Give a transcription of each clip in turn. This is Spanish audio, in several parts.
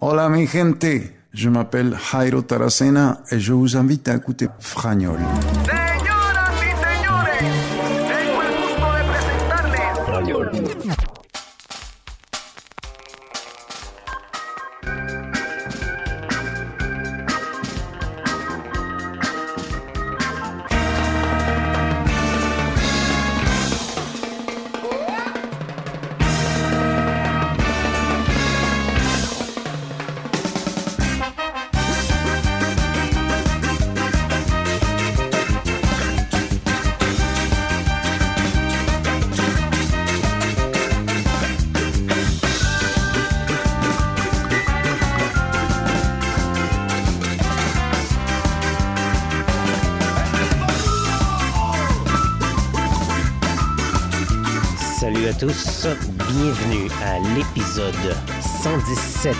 Hola mi gente, je m'appelle Jairo Taracena et je vous invite à écouter Fragnol.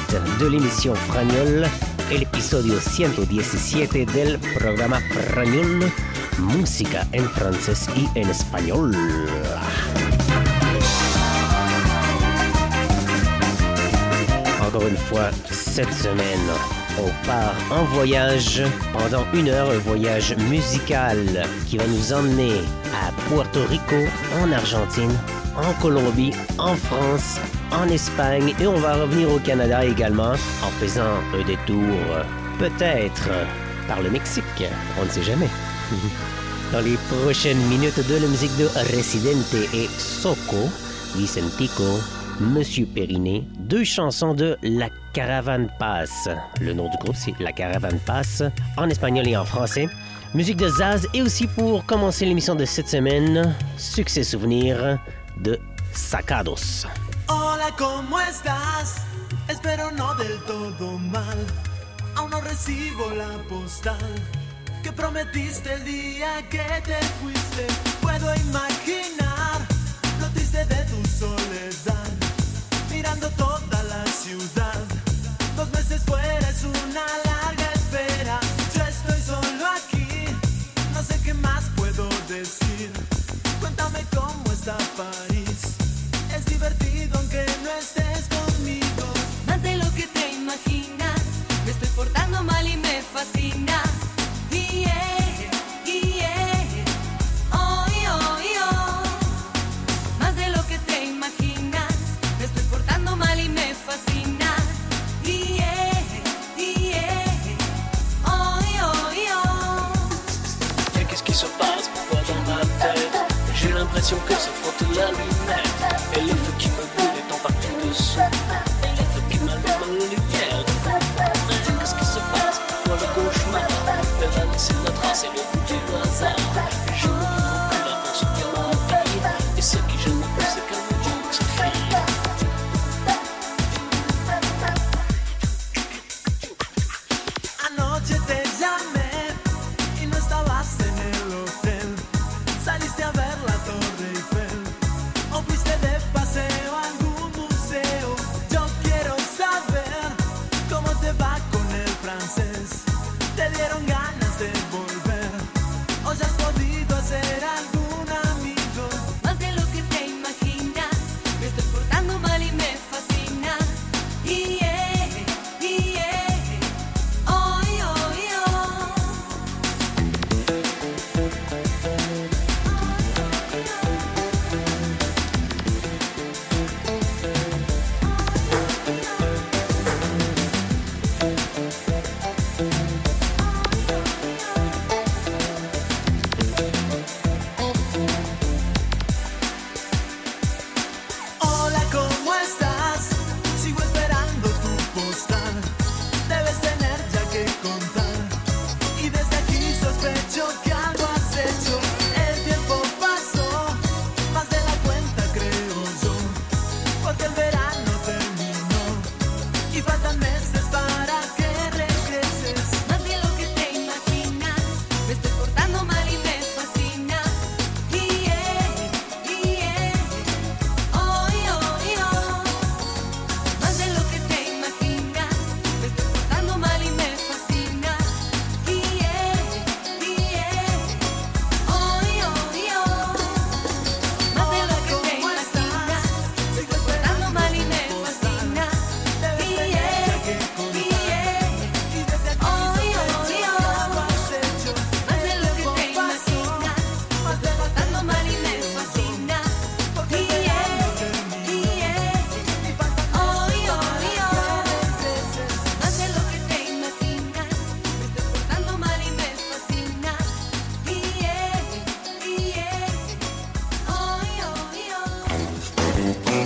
117 de l'émission Fragnol, el episodio 117 del programa Fragnol, música en francés y en español. Encore une fois, cette semaine, on part en voyage pendant une heure, un voyage musical qui va nous emmener à Puerto Rico, en Argentine, en Colombie, en France, en Espagne et on va revenir au Canada également en faisant un détour peut-être par le Mexique. On ne sait jamais. Dans les prochaines minutes de la musique de Residente et Soco, Vicentico, Monsieur Periné, deux chansons de La Caravane Passe. Le nom du groupe, c'est La Caravane Passe, en espagnol et en français. Musique de Zaz et aussi pour commencer l'émission de cette semaine, Succès Souvenir de Sacados. ¿Cómo estás? Espero no del todo mal. Aún no recibo la postal que prometiste el día que te fuiste. Puedo imaginar lo triste de tu soledad, mirando toda la ciudad. Dos meses fuera es una larga espera. Yo estoy solo aquí, no sé qué más puedo decir. Cuéntame cómo está París. Me estoy portando mal y me fascina. Yeah, yeah. Oh, oh, oh. Más de lo que te imaginas. Me estoy portando mal y me fascina. Yeah, yeah. Oh, oh, oh. Mais qu'est-ce qui J'ai l'impression que se frotte la lunette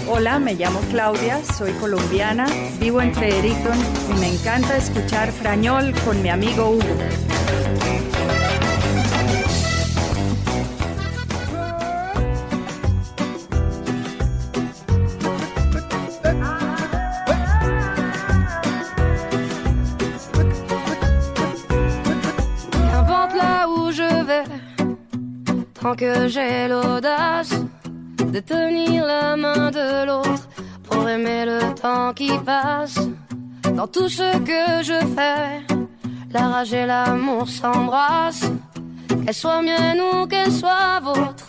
Hola, me llamo Claudia, soy colombiana, vivo en Fredericton y me encanta escuchar Frañol con mi amigo Hugo. Tant que j'ai l'audace de tenir la main de l'autre pour aimer le temps qui passe. Dans tout ce que je fais, la rage et l'amour s'embrassent. Qu'elle soit mienne ou qu'elle soit vôtre,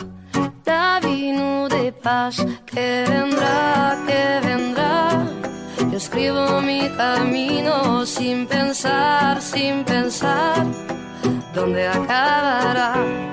la vie nous dépasse. Que vendrá, que vendrá. Yo escribo mi camino sin pensar, sin pensar dónde acabará?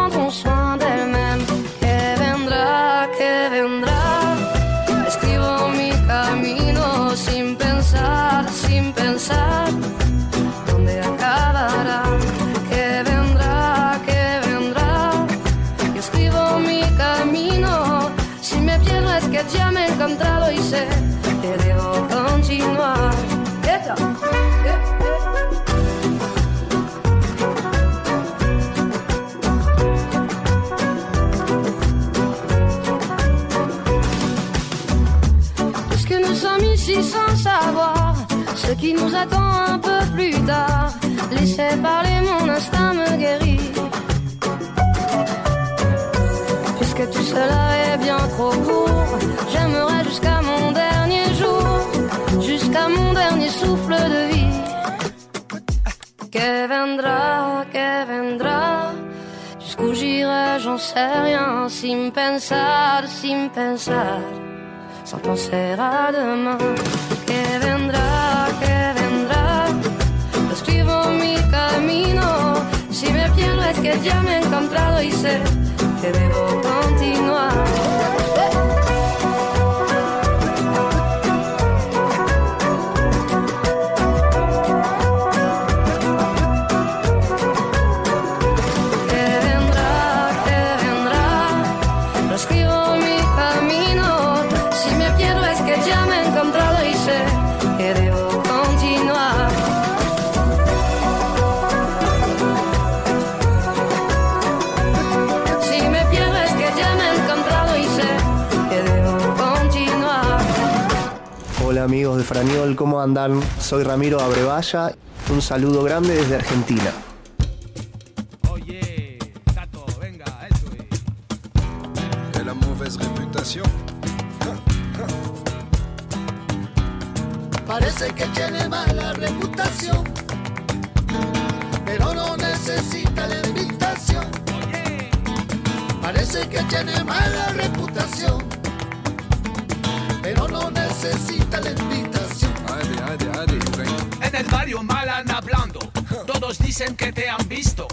sans savoir ce qui nous attend un peu plus tard. Laissez parler, mon instinct me guérit. Puisque tout cela est bien trop court, j'aimerais jusqu'à mon dernier jour, jusqu'à mon dernier souffle de vie. Que vendrá, que vendrá. Jusqu'où j'irai, j'en sais rien, sin pensar, sin pensar sans penser à demain. Que vendrá, que vendrá. Yo escribo mi camino. Si me pierdo es que ya me he encontrado y sé que debo continuar. Amigos de Franiol, ¿cómo andan? Soy Ramiro Abrevaya. Un saludo grande desde Argentina. El barrio mal anda hablando, todos dicen que te han visto.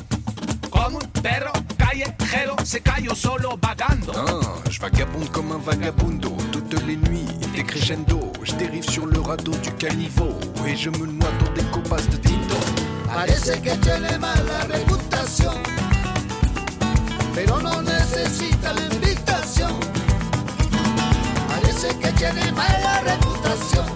Como un perro callejero se cayó solo vagando. Ah, je vagabonde comme un vagabundo toutes les nuits, des crescendo. Je dérive sur le radeau du caniveau et je me noie dans des copas de tinto. Parece que tiene mala reputación, pero no necesita la invitación. Parece que tiene mala reputación,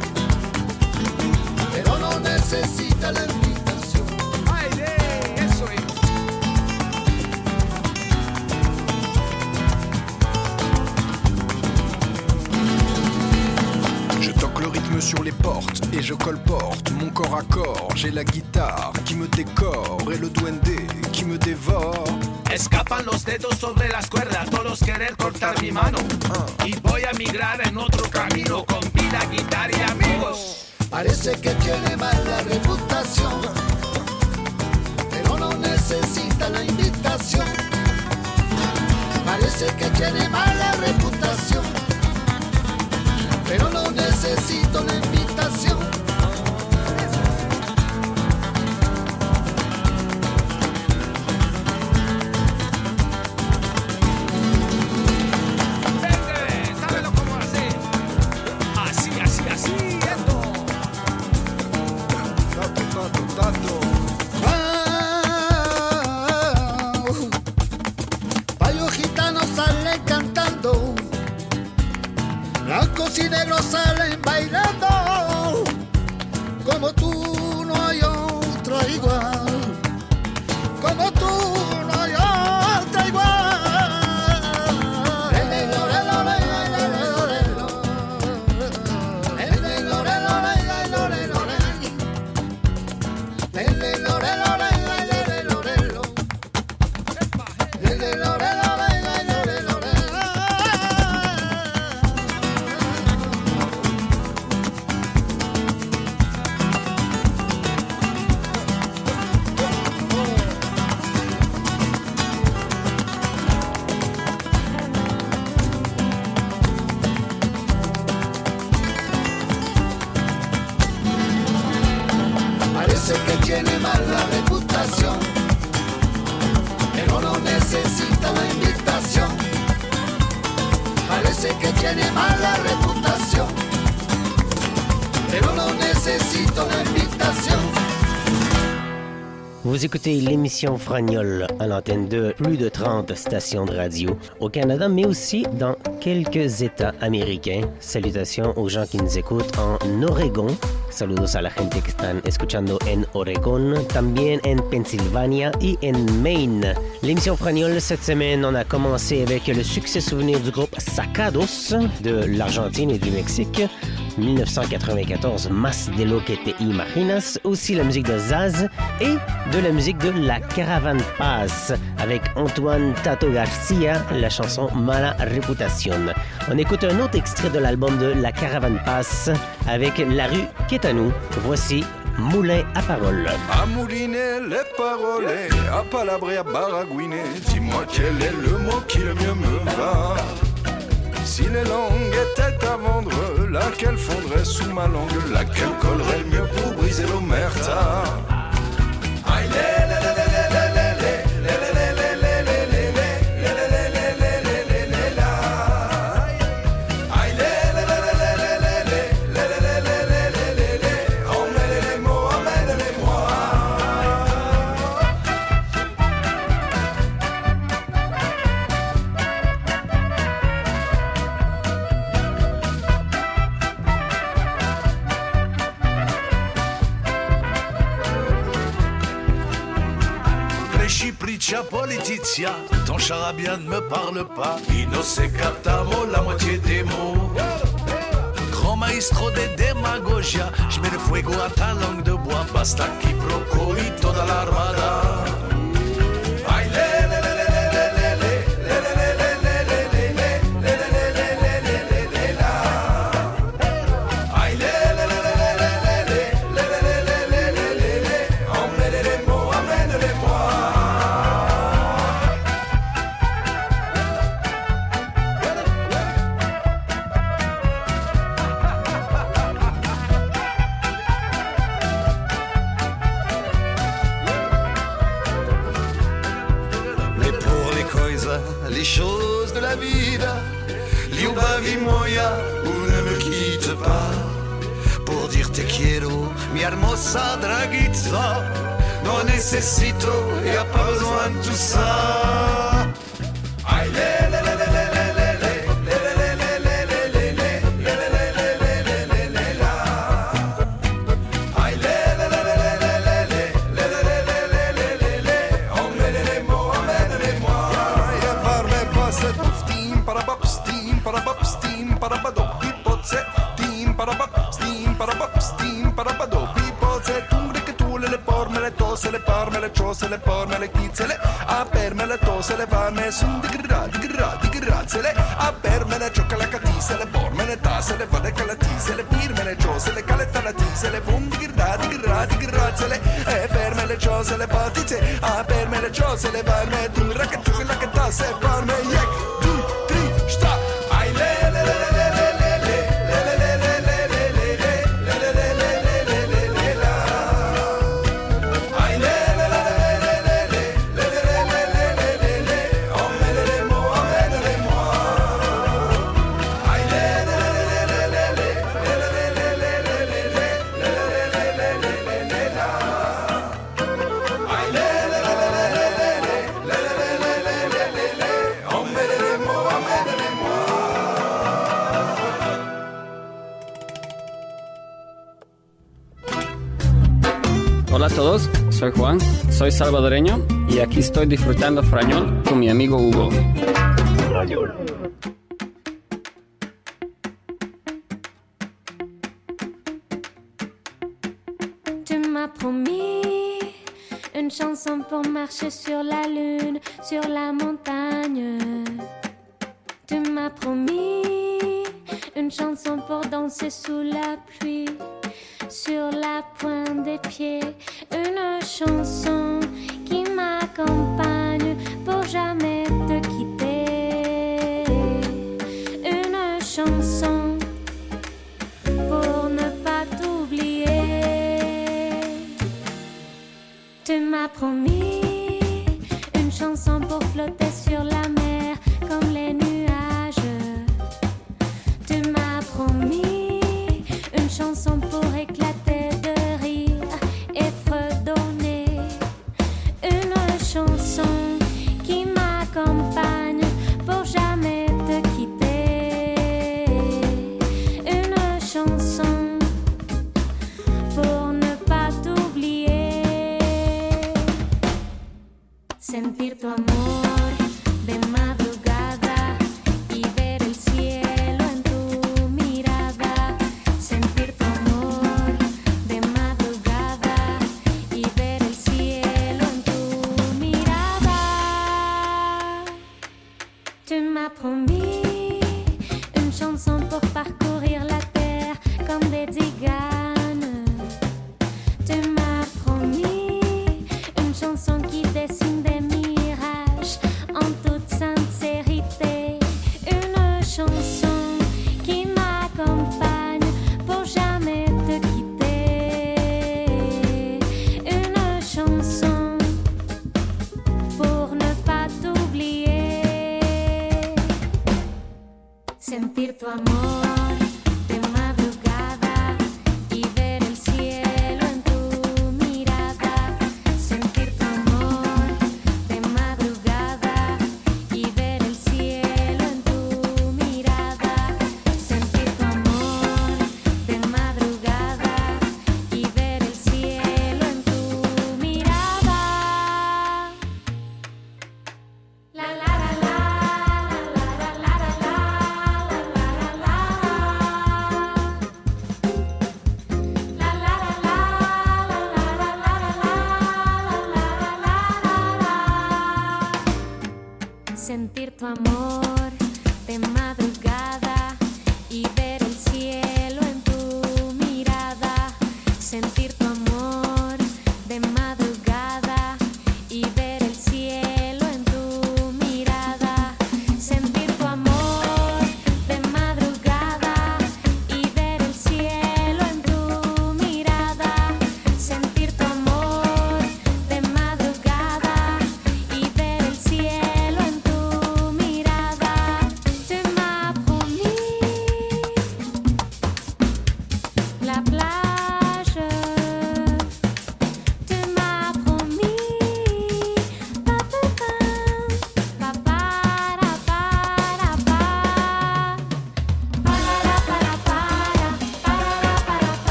sur les portes et je colporte mon corps à corps. J'ai la guitare qui me décore et le duende qui me dévore. Escapan los dedos sobre las cuerdas, todos querer cortar mi mano. Y voy a migrar en otro camino con vida, guitarra y amigos. Parece que tiene mala reputación, pero no necesita la invitación. Parece que tiene mala reputación, pero no necesito la invitación. world. Vous écoutez l'émission Fragnol à l'antenne de plus de 30 stations de radio au Canada, mais aussi dans quelques États américains. Salutations aux gens qui nous écoutent en Oregon. Saludos a la gente que están escuchando en Oregon, también en Pennsylvania y en Maine. L'émission Fragnol cette semaine, on a commencé avec le succès souvenir du groupe Sacados de l'Argentine et du Mexique. 1994, Mas de lo que te imaginas, aussi la musique de Zaz et de la musique de La Caravane Paz avec Antoine Tato Garcia, la chanson Mala Reputación. On écoute un autre extrait de l'album de La Caravane Paz avec La rue qui est à nous. Voici Moulin à parole. Mouliner les paroles, à palabrer, à baragouiner. Dis-moi quel est le mot qui le mieux me va. Si les langues étaient à vendre, laquelle fondrait sous ma langue, laquelle collerait le mieux pour briser l'omerta? Ton charabia ne me parle pas. Innocé captamo, la moitié des mots. Grand maestro de demagogia, je mets le fuego à ta langue de bois. Basta qui proco y Se le porme le pizzele, a per me le tose le posele, pormele, chițele Apermele, tosele, vame, sunt de grad, le grațele Apermele, ciocala, catisele, pormele, tasele le că latisele, pirmele, le caleta, le Vom de gradi, grad, grațele E fermele, ciosele, le Apermele, ciosele, vame, tu, racă, tu, racă, tase, porme, iec soy Juan, soy salvadoreño y aquí estoy disfrutando frañón con mi amigo Hugo. sur la pointe des pieds une chanson qui m'accompagne pour jamais.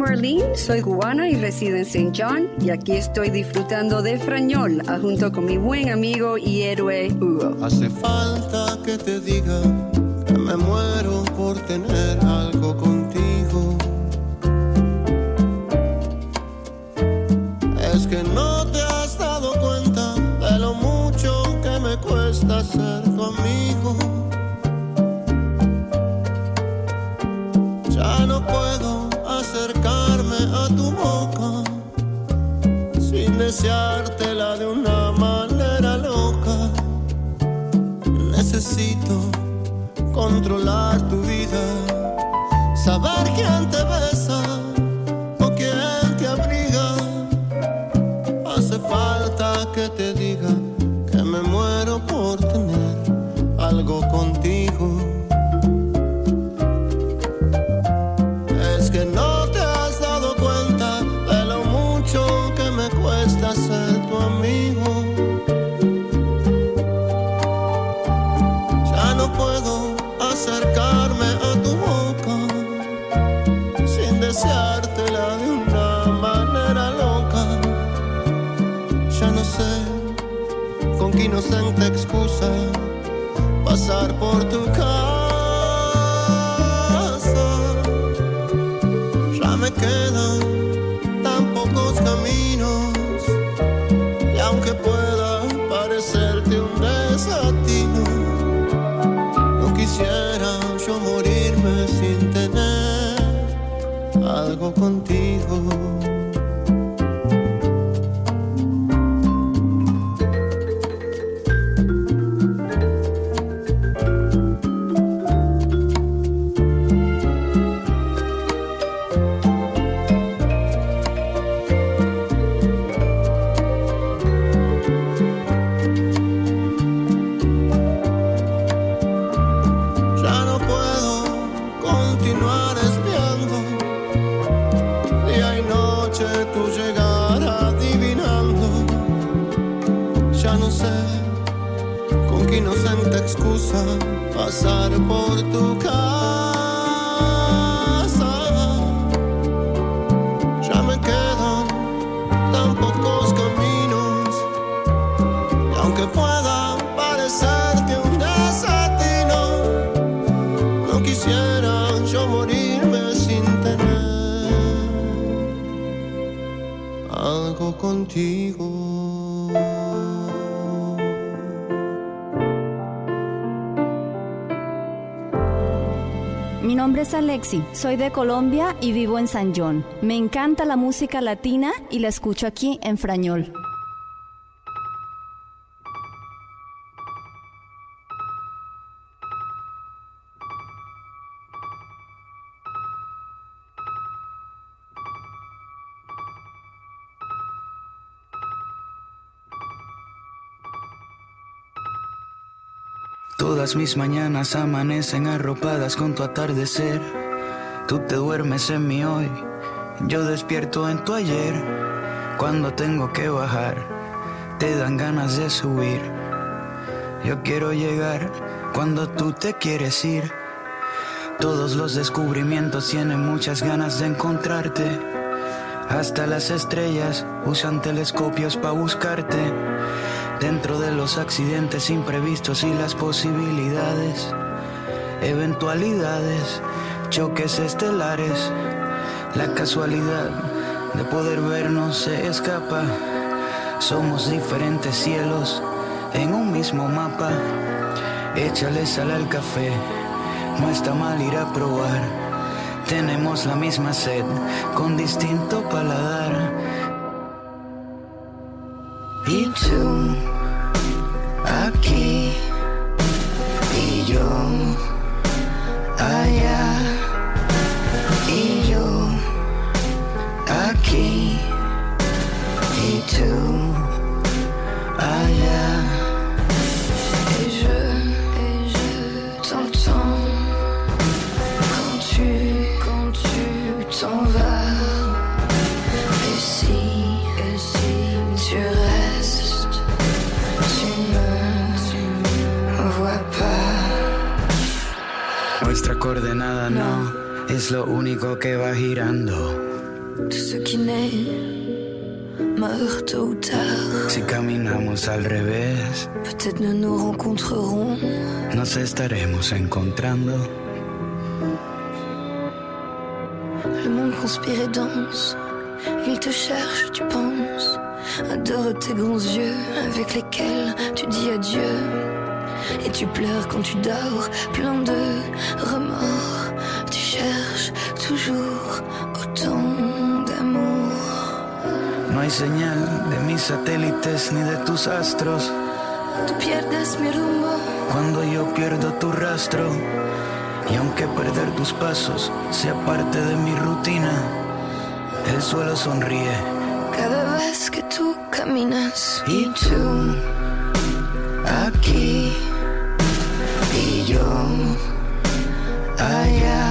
Marlene, soy cubana y resido en St. John y aquí estoy disfrutando de Frañol ah, junto con mi buen amigo y héroe Hugo. Hace falta que te diga que me muero por tener me nombre es Alexi, soy de Colombia y vivo en San John. Me encanta la música latina y la escucho aquí en Frañol. Todas mis mañanas amanecen arropadas con tu atardecer. Tú te duermes en mi hoy, yo despierto en tu ayer. Cuando tengo que bajar, te dan ganas de subir. Yo quiero llegar cuando tú te quieres ir. Todos los descubrimientos tienen muchas ganas de encontrarte. Hasta las estrellas usan telescopios para buscarte. Dentro de los accidentes imprevistos y las posibilidades, eventualidades, choques estelares, la casualidad de poder vernos se escapa. Somos diferentes cielos en un mismo mapa. Échale sal al café, no está mal ir a probar. Tenemos la misma sed con distinto paladar. Y tú, es lo único que va girando. Tout ce qui naît meurt tôt ou tard. Si caminamos al revés, Peut-être nous nous rencontrerons. nos estaremos encontrando. Le monde conspire et danse. Il te cherche, tu penses. Adore tes grands yeux avec lesquels tu dis adieu. Et tu pleures quand tu dors, plein de remords. Tu cherches toujours autant d'amour. No hay señal de mis satélites ni de tus astros. Tú pierdes mi rumbo. Cuando yo pierdo tu rastro, y aunque perder tus pasos sea parte de mi rutina, el suelo sonríe. Cada vez que tú caminas y tú aquí y yo allá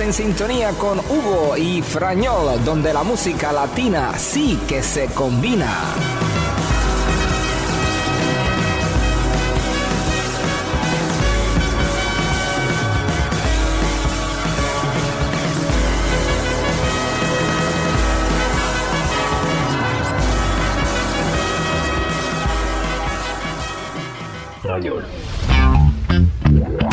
En sintonía con Hugo y Frañol, donde la música latina sí que se combina.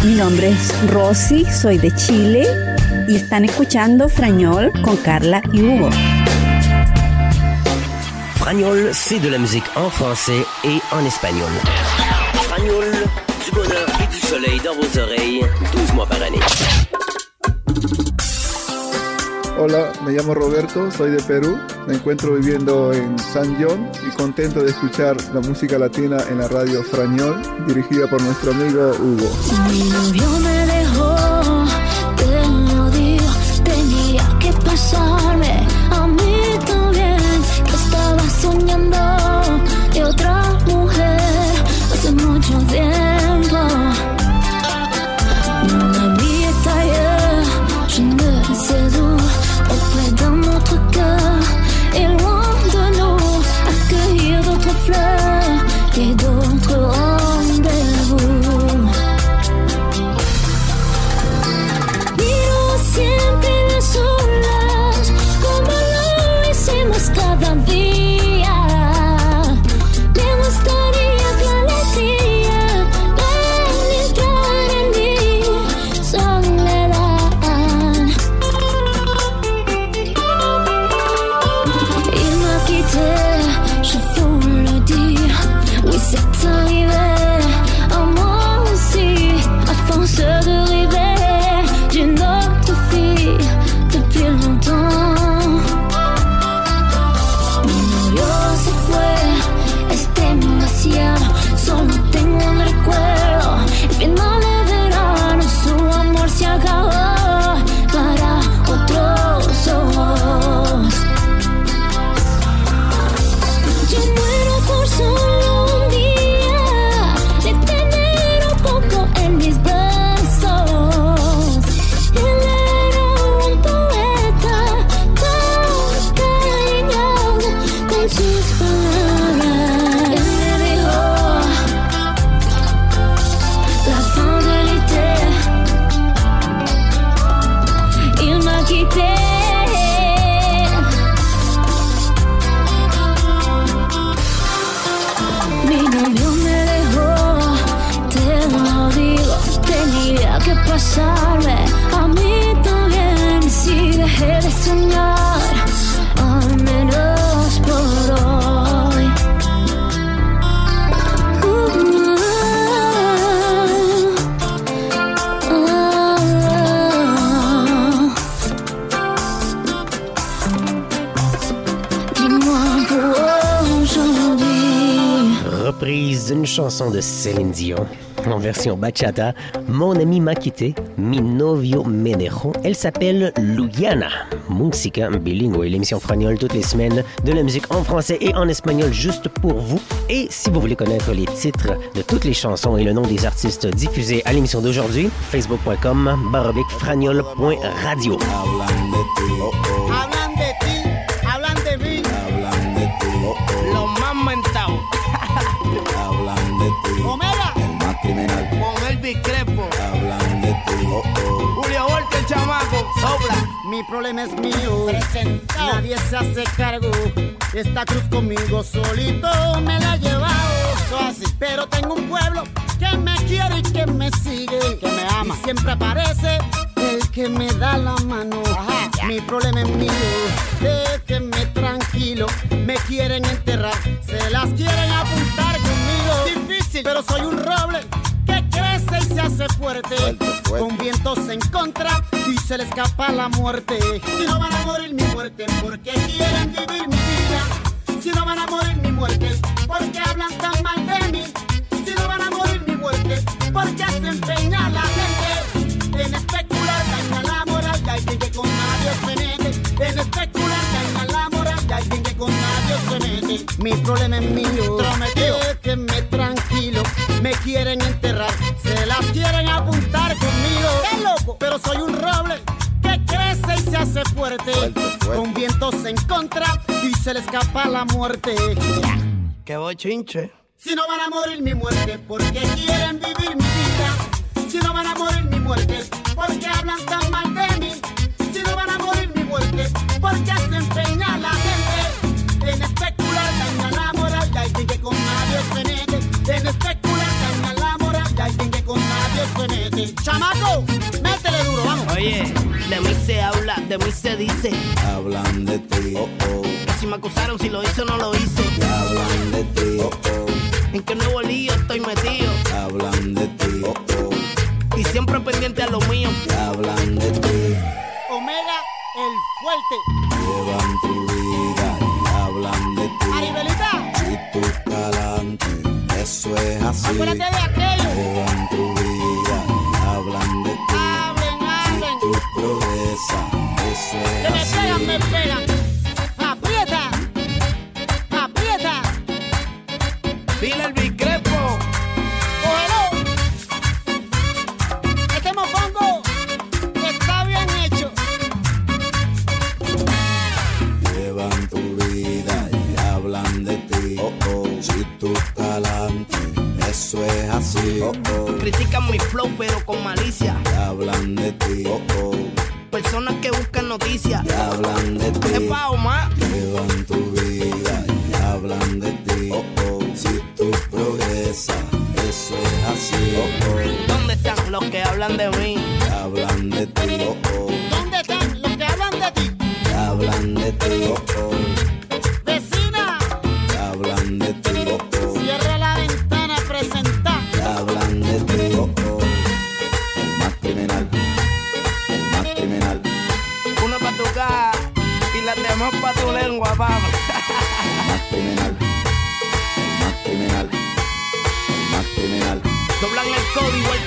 Mi nombre es Rosy, soy de Chile y están escuchando Frañol con Carla y Hugo. Fragnol, c'est de la musique en français et en espagnol. Fragnol, du bonheur et du soleil dans vos oreilles, 12 mois par année. Hola, me llamo Roberto, soy de Perú, me encuentro viviendo en San John y contento de escuchar la música latina en la radio Frañol, dirigida por nuestro amigo Hugo. Mi novio me de Céline Dion en version bachata. Mon ami m'a quitté, mi novio me dejó. Elle s'appelle Luyana. Musica bilingue, l'émission fragnole toutes les semaines de la musique en français et en espagnol juste pour vous. Et si vous voulez connaître les titres de toutes les chansons et le nom des artistes diffusés à l'émission d'aujourd'hui, facebook.com baroblique fragnole.radio. Con el discrepo. Hablan de ti. Julio Volta, el chamaco. Sobra. Mi problema es mío. Nadie se hace cargo. Esta cruz conmigo solito me la he llevado. Así. Pero tengo un pueblo que me quiere y que me sigue. Que me ama. Y siempre aparece el que me da la mano. Mi problema es mío. Déjenme tranquilo. Me quieren enterrar. Se las quieren apuntar conmigo. Difícil. Pero soy un roble se hace fuerte. Con vientos en contra y se le escapa la muerte. Si no van a morir mi muerte, porque quieren vivir mi vida. Si no van a morir mi muerte, porque hablan tan mal de mí. Si no van a morir mi muerte, porque se empeña la gente en especular, daña la moral y alguien que con nadie se. En especular, con nadie se mete. Mi problema es mío. Déjenme tranquilo. Me quieren enterrar. Se las quieren apuntar conmigo. ¡Qué loco! Pero soy un roble que crece y se hace fuerte. Con vientos en contra y se le escapa la muerte. Que bochinche. Si no van a morir mi muerte, porque quieren vivir mi vida. Si no van a morir mi muerte, porque hablan tan mal de mí. Si no van a morir mi muerte, porque se empeña la gente en especular, daña la moral y alguien que con nadie se mete. En especular, daña la moral y alguien que con nadie se mete. Chamaco, métele duro, vamos. Oye, de mí se habla, de mí se dice. Hablan de ti, oh, oh. Si me acusaron, si lo hice o no lo hice. Hablan de ti, oh, oh. En qué nuevo lío estoy metido. Hablan de ti, oh, oh. Y siempre pendiente a lo mío. Hablan de ti. Omega, el fuerte. Llevan eso es así. acuérdate de aquello. Llevan tu vida hablan de ti. Hablen, hablen. Tú progresas, eso Que es me así. pegan, me pegan. Critican mi flow, pero con malicia. Y hablan de ti. Oh, oh. Personas que buscan noticias. Y hablan de ti. Es pa' Omar. Llevan tu vida y hablan de ti. Oh, oh. Si tú progresas, eso es así. Oh, oh. ¿Dónde están los que hablan de mí? Y hablan de ti. Oh, oh. ¿Dónde están los que hablan de ti? Y hablan de ti. Oh, oh.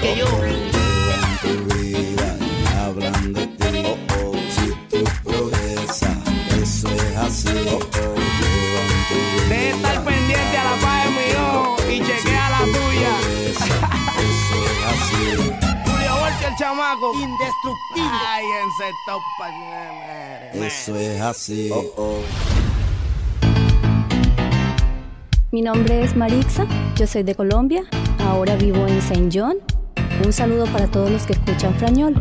Que yo. Llevan tu vida hablan de ti. Oh, oh. Si tú progresas, eso es así. Oh, oh. Deje estar pendiente a la paz de mi ojo y chequea la tuya. Eso es así. Julio Volta, el chamaco. Indestructible. Ay, en sector pa' Eso es así. Oh, oh. Mi nombre es Marixa, yo soy de Colombia, ahora vivo en Saint John. Un saludo para todos los que escuchan Frañol.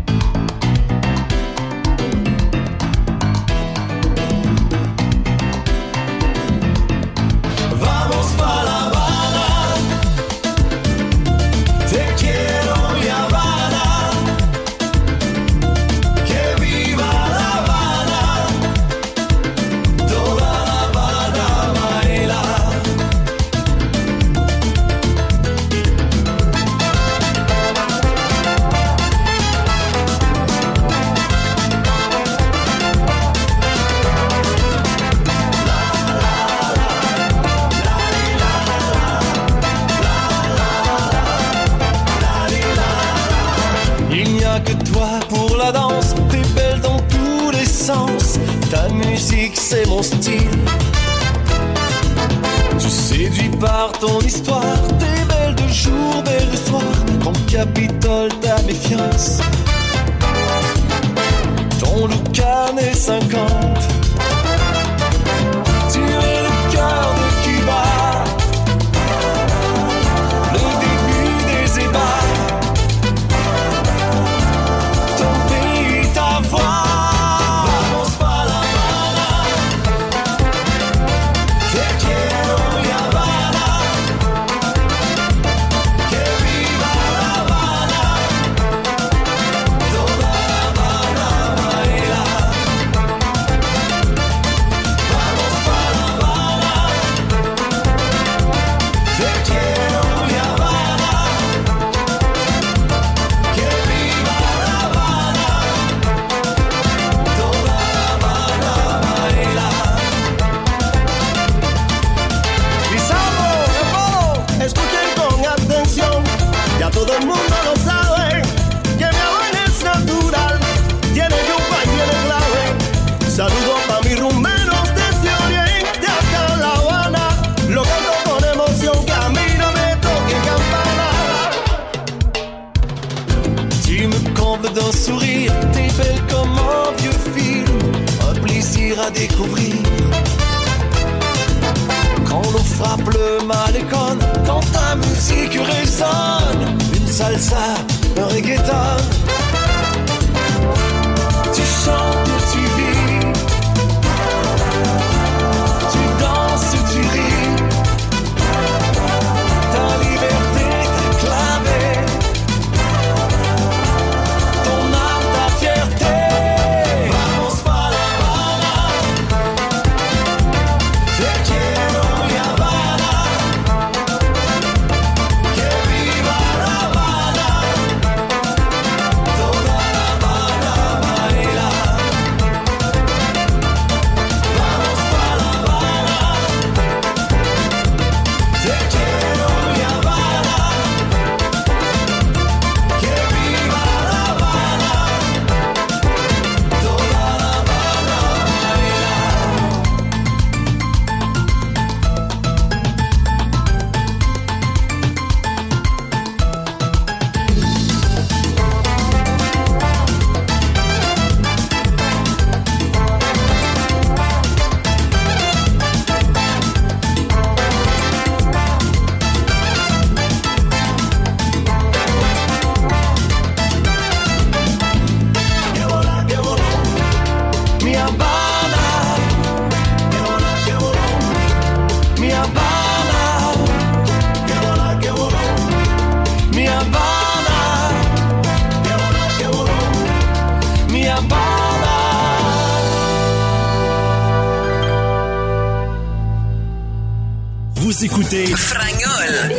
Frañol.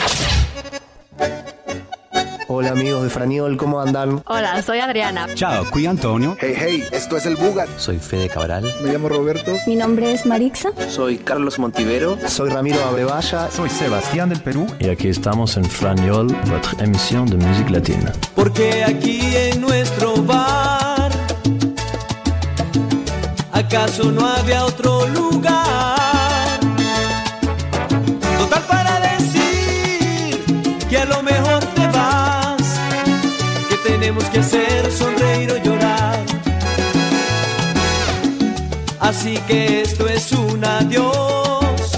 Hola amigos de Franiol, ¿cómo andan? Hola, soy Adriana. Ciao, qui Antonio. Hey, hey, esto es el Bugat. Soy Fede Cabral. Me llamo Roberto. Mi nombre es Marixa. Soy Carlos Montivero. Soy Ramiro Abrevaya. Soy Sebastián del Perú. Y aquí estamos en Fragnol, votre émission de musique latine. Porque aquí en nuestro bar, ¿acaso no había otro lugar? Tenemos que hacer sonreír o llorar. Así que esto es un adiós,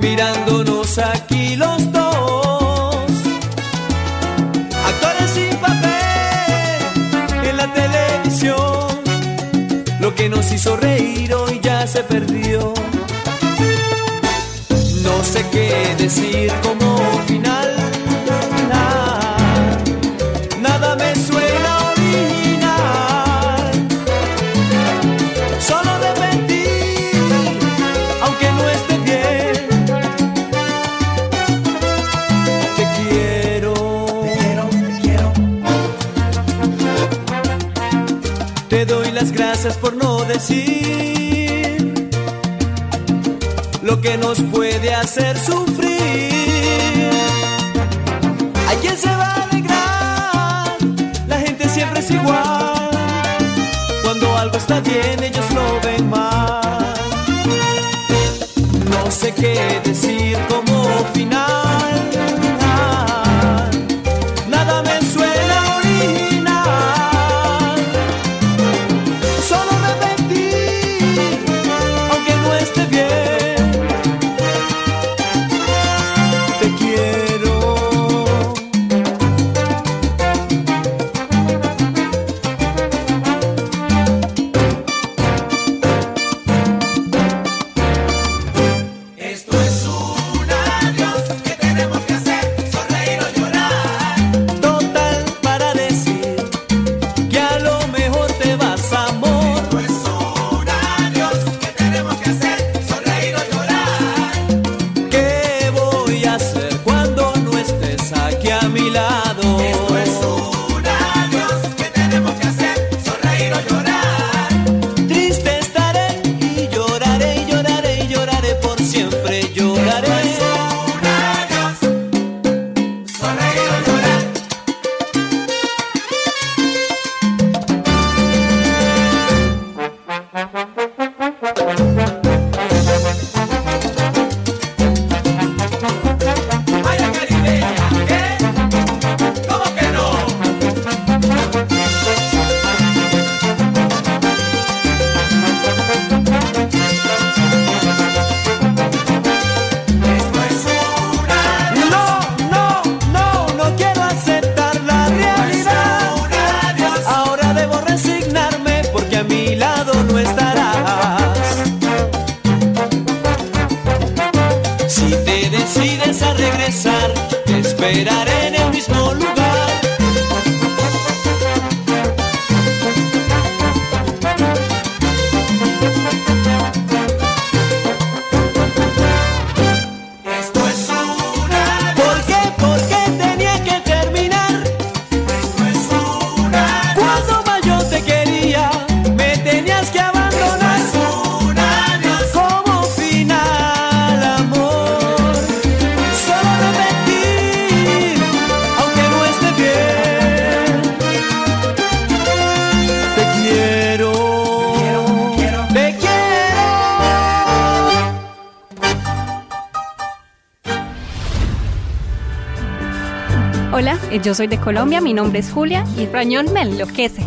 mirándonos aquí los dos. Actores sin papel en la televisión. Lo que nos hizo reír hoy ya se perdió. No sé qué decir como gracias por no decir lo que nos puede hacer sufrir. Hay quien se va a alegrar, la gente siempre es igual. Cuando algo está bien, ellos lo ven mal. No sé qué decir. Soy de Colombia, mi nombre es Julia y el Rañón me enloquece.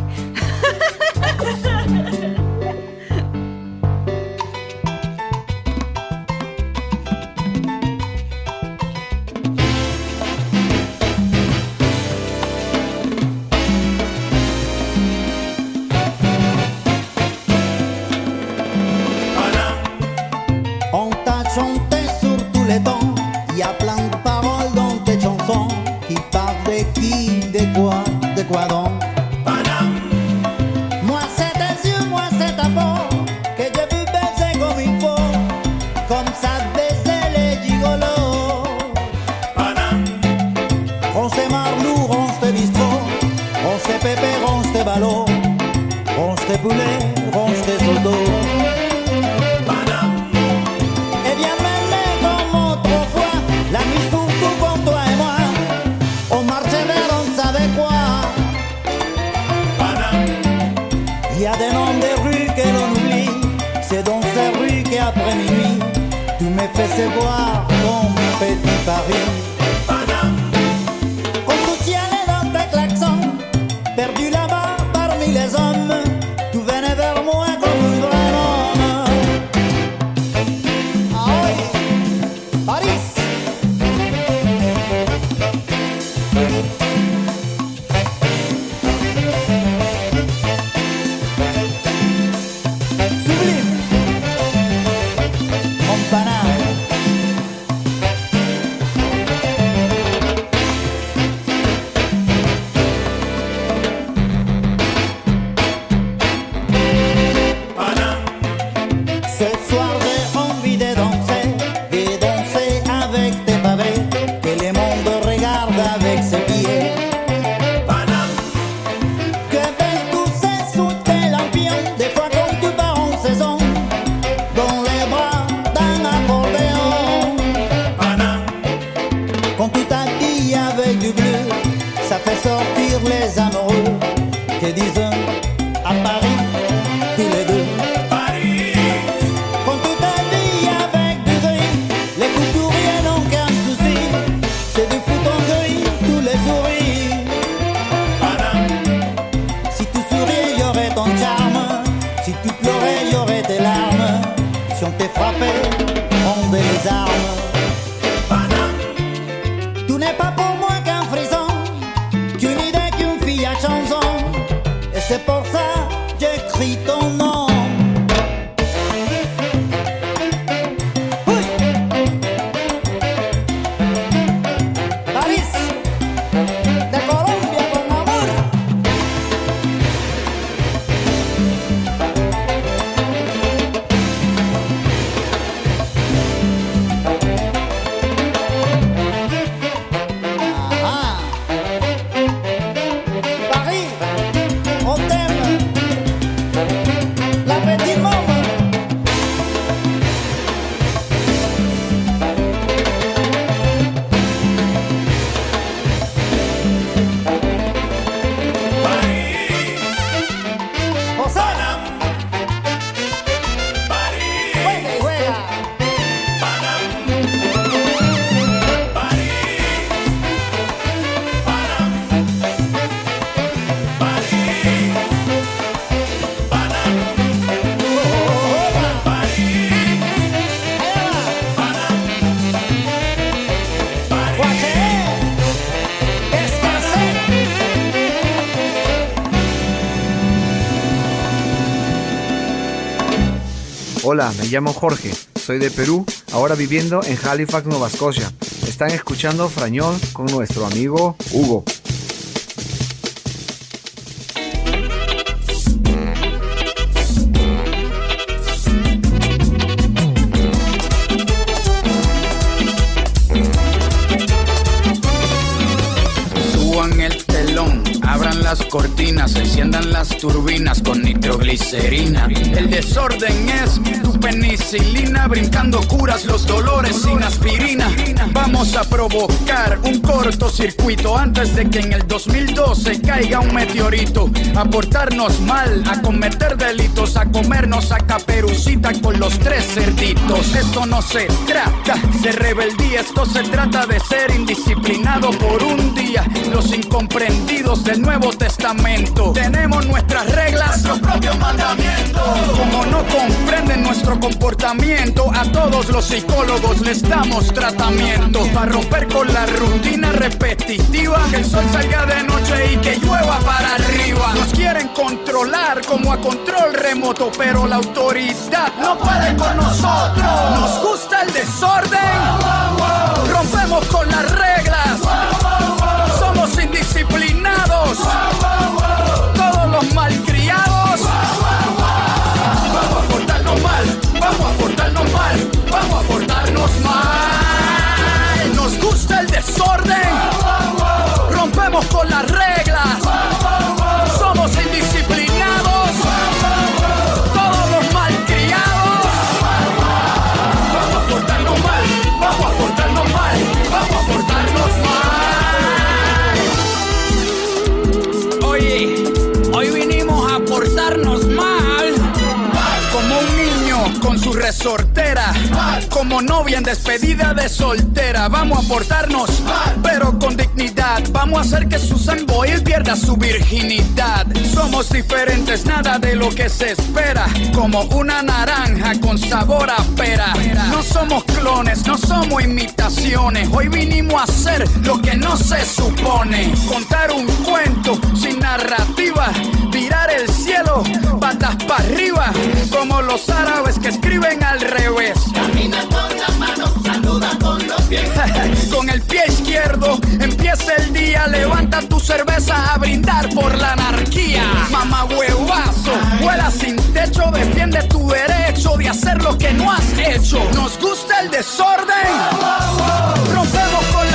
Hola, me llamo Jorge, soy de Perú, ahora viviendo en Halifax, Nova Scotia. Están escuchando Frañol con nuestro amigo Hugo. Cortinas, enciendan las turbinas con nitroglicerina. El desorden es tu penicilina, brincando curas los dolores sin aspirina. Vamos a provocar un cortocircuito antes de que en el 2012 caiga un meteorito. A portarnos mal, a cometer delitos, a comernos a caperucita con los tres cerditos. Esto no se trata de rebeldía, esto se trata de ser indisciplinado por un día. Los incomprendidos del Nuevo Testamento. Tenemos nuestras reglas, nuestros propios mandamientos. Como no comprenden nuestro comportamiento, a todos los psicólogos les damos tratamiento. Para romper con la rutina repetitiva, que el sol salga de noche y que llueva para arriba. Nos quieren controlar como a control remoto, pero la autoridad no puede con nosotros. Nos gusta el desorden, rompemos con las reglas. Con su resortera. Como novia en despedida de soltera. Vamos a portarnos, pero con dignidad. Vamos a hacer que Susan Boyle pierda su virginidad. Somos diferentes, nada de lo que se espera. Como una naranja con sabor a pera. No somos clones, no somos imitaciones. Hoy vinimos a hacer lo que no se supone. Contar un cuento sin narrativa. Tirar el cielo, patas para arriba. Como los árabes que escriben al revés. Camina con la mano, saluda con los pies. con el pie izquierdo empieza el día. Levanta tu cerveza a brindar por la anarquía. Mamá huevazo, vuela sin techo. Defiende tu derecho de hacer lo que no has hecho. Nos gusta el desorden. Rompemos con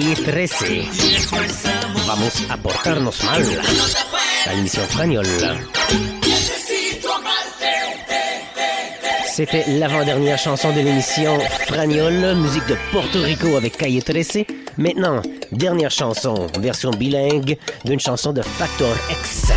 13. Vamos mal. C'était l'avant-dernière chanson de l'émission Fragnol, musique de Porto Rico avec Calle 13. Maintenant, dernière chanson, version bilingue d'une chanson de Factor X.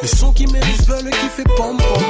Les sons qui mérissent veulent qui fait pom pom